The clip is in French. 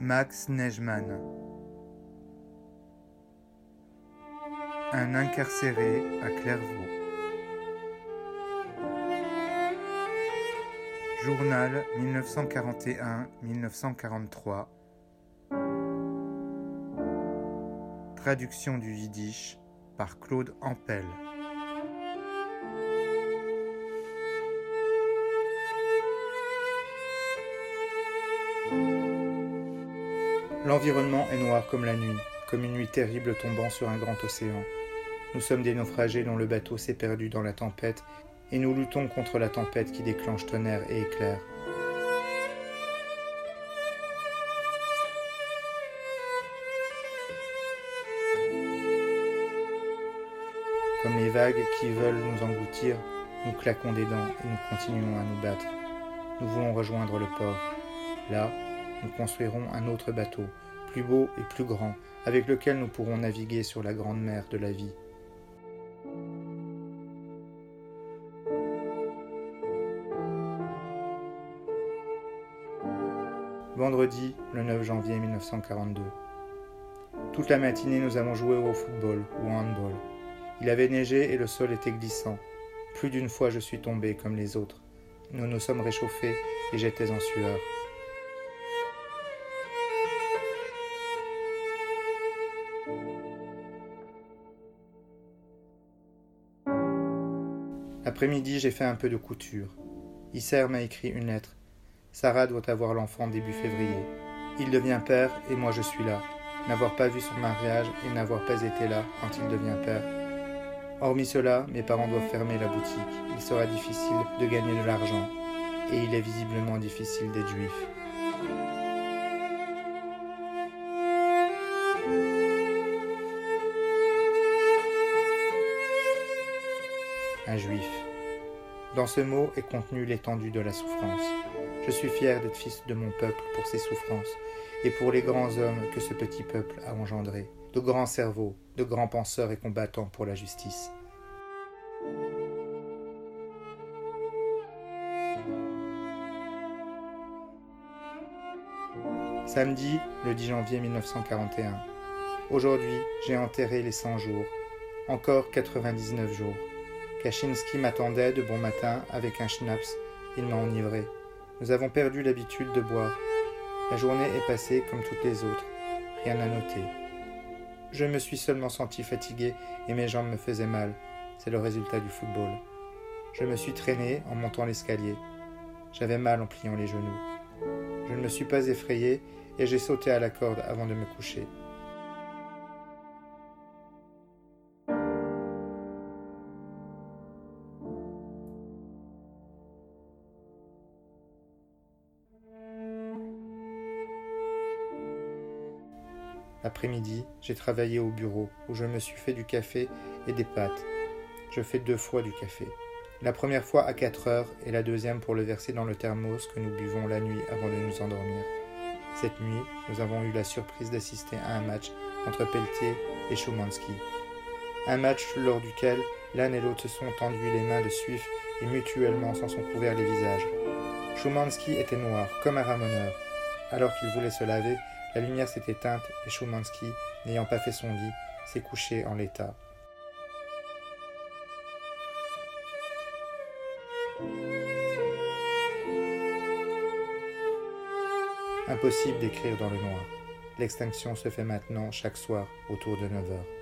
Max Neigemann. Un incarcéré à Clairvaux. Journal 1941-1943. Traduction du yiddish par Claude Ampel. L'environnement est noir comme la nuit, comme une nuit terrible tombant sur un grand océan. Nous sommes des naufragés dont le bateau s'est perdu dans la tempête, et nous luttons contre la tempête qui déclenche tonnerre et éclairs. Comme les vagues qui veulent nous engloutir, nous claquons des dents et nous continuons à nous battre. Nous voulons rejoindre le port. Là, nous construirons un autre bateau, plus beau et plus grand, avec lequel nous pourrons naviguer sur la grande mer de la vie. Vendredi, le 9 janvier 1942. Toute la matinée, nous avons joué au football ou au handball. Il avait neigé et le sol était glissant. Plus d'une fois, je suis tombé comme les autres. Nous nous sommes réchauffés et j'étais en sueur. L'après-midi, j'ai fait un peu de couture. Isser m'a écrit une lettre. Sarah doit avoir l'enfant début février. Il devient père et moi je suis là. N'avoir pas vu son mariage et n'avoir pas été là quand il devient père. Hormis cela, mes parents doivent fermer la boutique. Il sera difficile de gagner de l'argent. Et il est visiblement difficile d'être juif. Un juif. Dans ce mot est contenue l'étendue de la souffrance. Je suis fier d'être fils de mon peuple pour ses souffrances et pour les grands hommes que ce petit peuple a engendrés, de grands cerveaux, de grands penseurs et combattants pour la justice. Samedi, le 10 janvier 1941. Aujourd'hui, j'ai enterré les 100 jours. Encore 99 jours. Kaczynski m'attendait de bon matin avec un schnapps. Il m'a enivré. Nous avons perdu l'habitude de boire. La journée est passée comme toutes les autres. Rien à noter. Je me suis seulement senti fatigué et mes jambes me faisaient mal. C'est le résultat du football. Je me suis traîné en montant l'escalier. J'avais mal en pliant les genoux. Je ne me suis pas effrayé et j'ai sauté à la corde avant de me coucher. L'après-midi, j'ai travaillé au bureau où je me suis fait du café et des pâtes. Je fais deux fois du café. La première fois à 4 heures et la deuxième pour le verser dans le thermos que nous buvons la nuit avant de nous endormir. Cette nuit, nous avons eu la surprise d'assister à un match entre Pelletier et Schumanski. Un match lors duquel l'un et l'autre se sont tendus les mains de suif et mutuellement s'en sont couverts les visages. Schumanski était noir, comme un ramoneur. Alors qu'il voulait se laver, la lumière s'est éteinte et Schumanski, n'ayant pas fait son lit, s'est couché en l'état. Impossible d'écrire dans le noir. L'extinction se fait maintenant chaque soir autour de 9 heures.